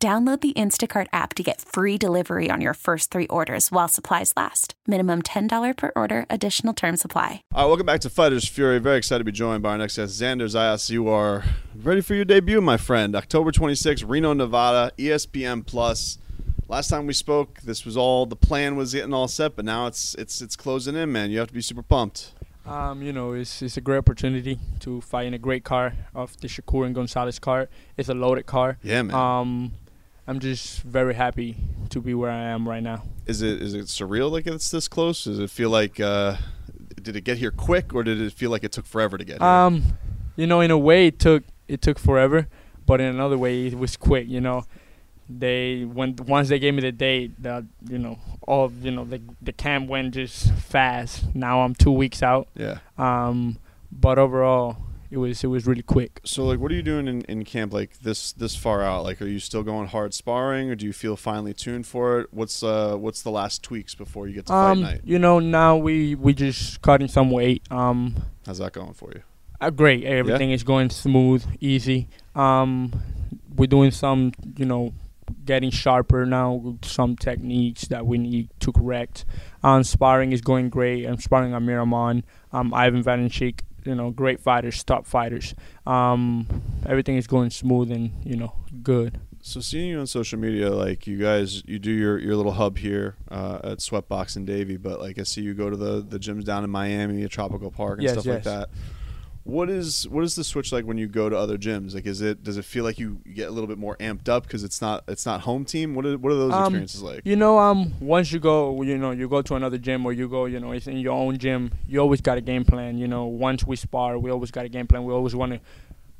Download the Instacart app to get free delivery on your first three orders while supplies last. Minimum $10 per order, additional term supply. All right, welcome back to Fighters Fury. Very excited to be joined by our next guest, Xander Zayas. You are ready for your debut, my friend. October 26th, Reno, Nevada, ESPN Plus. Last time we spoke, this was all the plan was getting all set, but now it's it's it's closing in, man. You have to be super pumped. Um, you know, it's, it's a great opportunity to fight in a great car of the Shakur and Gonzalez car. It's a loaded car. Yeah, man. Um, I'm just very happy to be where I am right now. Is it is it surreal like it's this close? Does it feel like uh, did it get here quick, or did it feel like it took forever to get here? Um, you know, in a way, it took it took forever, but in another way, it was quick. You know, they when once they gave me the date, that you know, all you know, the the camp went just fast. Now I'm two weeks out. yeah. Um, but overall, it was it was really quick. So like, what are you doing in, in camp like this this far out? Like, are you still going hard sparring, or do you feel finely tuned for it? What's uh what's the last tweaks before you get to fight Um, night? you know, now we we just cutting some weight. Um, How's that going for you? uh, great. Everything is going smooth, easy. Um, we're doing some, you know, getting sharper now. with Some techniques that we need to correct. Um, sparring is going great. I'm sparring Amir Imam, um, Ivan Valenchik. You know, great fighters, top fighters. Um, everything is going smooth and you know good. So seeing you on social media, like you guys, you do your, your little hub here uh, at Sweatbox and Davie, but like I see you go to the, the gyms down in Miami, at Tropical Park and Yes, stuff like that. What is what is the switch like when you go to other gyms? Like, is it does it feel like you get a little bit more amped up because it's not it's not home team? What are what are those Um, experiences like? You know, um, once you go, you know, you go to another gym or you go, you know, it's in your own gym. You always got a game plan. You know, once we spar, we always got a game plan. We always want to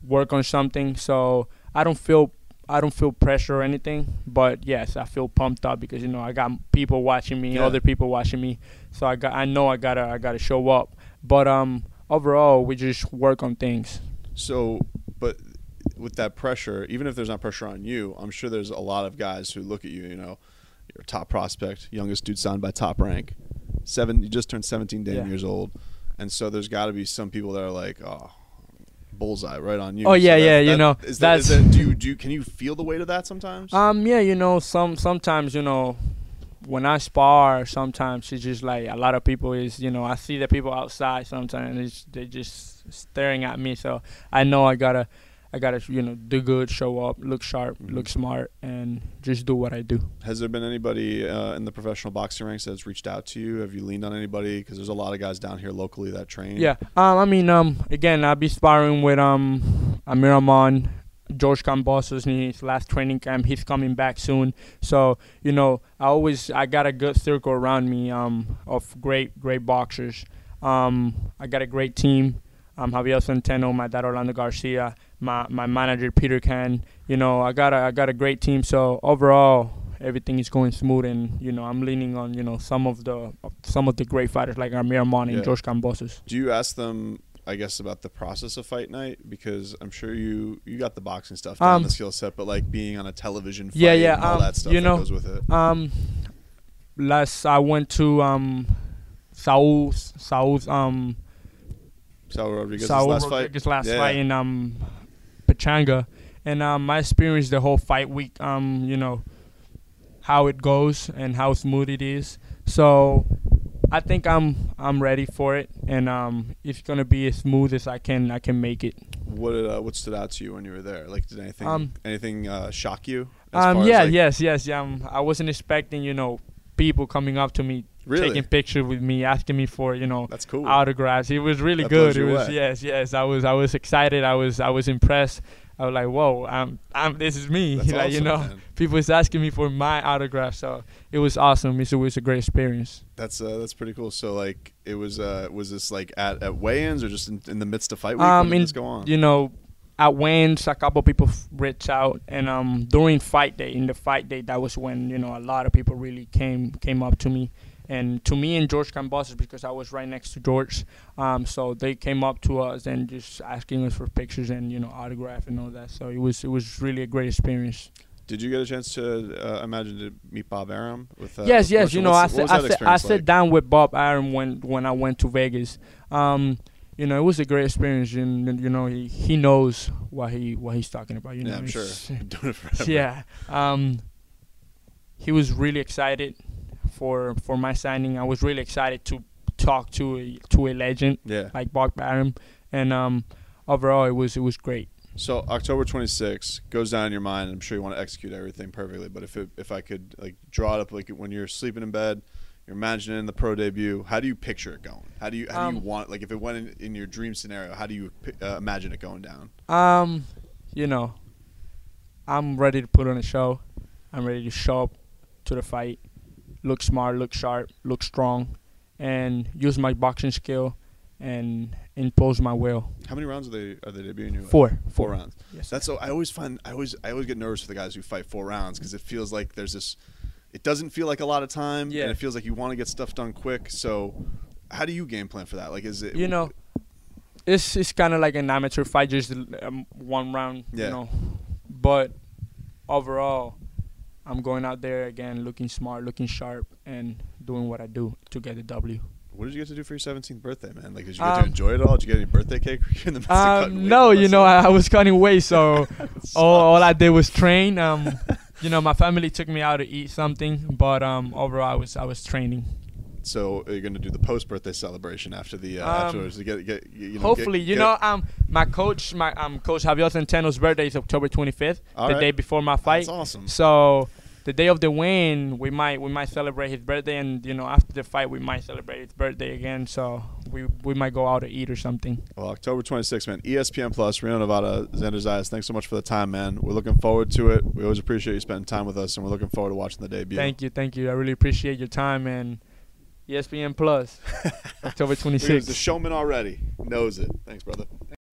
work on something. So I don't feel, I don't feel pressure or anything. But yes, I feel pumped up because you know I got people watching me, Yeah. other people watching me. So I got, I know I gotta, I gotta show up. But um, overall, we just work on things. So, but with that pressure, even if there's not pressure on you, I'm sure there's a lot of guys who look at you. You know, you're a top prospect, youngest dude signed by Top Rank, seven. You just turned 17 damn Yeah. years old, and so there's got to be some people that are like, oh, bullseye, right on you. Oh, So yeah, that- yeah, you know, is that, is that's- that, do you do you, can you feel the weight of that sometimes? Um, yeah, you know, some sometimes you know, when I spar, sometimes it's just like a lot of people is you know I see the people outside sometimes it's, they just staring at me, so I know I gotta, I gotta you know do good, show up, look sharp, Mhm. look smart, and just do what I do. Has there been anybody uh, in the professional boxing ranks that's reached out to you? Have you leaned on anybody? Because there's a lot of guys down here locally that train. Yeah. Um. I mean. Um. Again, I'll be sparring with um Amir Imam, George Kambosos in his last training camp. He's coming back soon. So you know, I always I got a good circle around me. Um. Of great great boxers. Um. I got a great team. Um. Javier Centeno, my dad Orlando Garcia, my my manager Peter Kahn. You know, I got a I got a great team. So overall. Everything is going smooth, and you know I'm leaning on you know some of the some of the great fighters like Amir Imam and Yeah. George Kambosos. Do you ask them, I guess, about the process of fight night? Because I'm sure you you got the boxing stuff down, Um, the skill set, but like being on a television fight Yeah, yeah, and all um, that stuff you that know, goes with it. Um, last I went to um, Saul Saul's um Saul Rodriguez's Saul last Rodriguez fight. last Yeah. fight in um Pachanga, and um my experience the whole fight week um you know how it goes and how smooth it is. So I think I'm I'm ready for it, and um it's gonna be as smooth as I can I can make it. What did, uh, what stood out to you when you were there? Like, did anything Um, anything uh, shock you? as Um far as, yeah like- yes yes yeah um, I wasn't expecting you know people coming up to me Really? taking pictures with me asking me for you know That's cool. autographs. It was really That good. It was away. yes, yes. I was I was excited. I was I was impressed. I was like, whoa, I'm, I'm this is me. That's like you know, man. people was asking me for my autograph, so it was awesome. It was a great experience. That's uh, that's pretty cool. So like, it was uh, was this like at, at weigh-ins or just in, in the midst of fight week? Um, in- go on? You know, at wins, a couple people reached out, and um, during fight day, in the fight day, that was when you know a lot of people really came came up to me, and to me and George Kambosos because I was right next to George, um, so they came up to us and just asking us for pictures and you know autograph and all that. So it was it was really a great experience. Did you get a chance to uh, imagine to meet Bob Arum? With uh, yes, yes. You know, I was I sat, I sat down with Bob Arum when when I went to Vegas. Um, you know, it was a great experience, and you know, he, he knows what he what he's talking about. You know, Yeah, I'm sure. Doing it forever. yeah. Um, he was really excited for for my signing. I was really excited to talk to a to a legend Yeah. like Bob Arum, and um, overall, it was it was great. So October 26th goes down in your mind. I'm sure you want to execute everything perfectly. But if it, if I could like draw it up, like when you're sleeping in bed, you're imagining the pro debut. How do you picture it going? How do you how do you Um, want like if it went in, in your dream scenario? How do you uh, imagine it going down? Um, you know, I'm ready to put on a show. I'm ready to show up to the fight, look smart, look sharp, look strong, and use my boxing skill and impose my will. How many rounds are they are they debuting you? with? Four. Four rounds. Yes. That's so. I always find I always I always get nervous for the guys who fight four rounds because it feels like there's this. It doesn't feel like a lot of time, Yeah. and it feels like you want to get stuff done quick. So, how do you game plan for that? Like, is it you know, it's it's kind of like an amateur fight, just um, one round. Yeah. You know, but overall, I'm going out there again, looking smart, looking sharp, and doing what I do to get the W. What did you get to do for your 17th birthday, man? Like, did you get to Um, enjoy it all? Did you get any birthday cake? Were you in the midst Um, no, you know. I, I was cutting weight, so all, all I did was train. Um, you know, my family took me out to eat something, but um, overall, I was I was training. So, are you going to do the post birthday celebration after the uh, Um, afterwards to get get you know, Hopefully, get- you know, um, my coach, my um, coach Javier Centeno's birthday is October 25th, All the right. day before my fight. That's awesome. So the day of the win, we might we might celebrate his birthday, and you know after the fight, we might celebrate his birthday again. So we we might go out to eat or something. Well, October 26th, man. ESPN Plus, Reno, Nevada, Xander Zayas. Thanks so much for the time, man. We're looking forward to it. We always appreciate you spending time with us, and we're looking forward to watching the debut. Thank you, thank you. I really appreciate your time and ESPN Plus, October Look at this, 26th. The showman already knows it. Thanks, brother.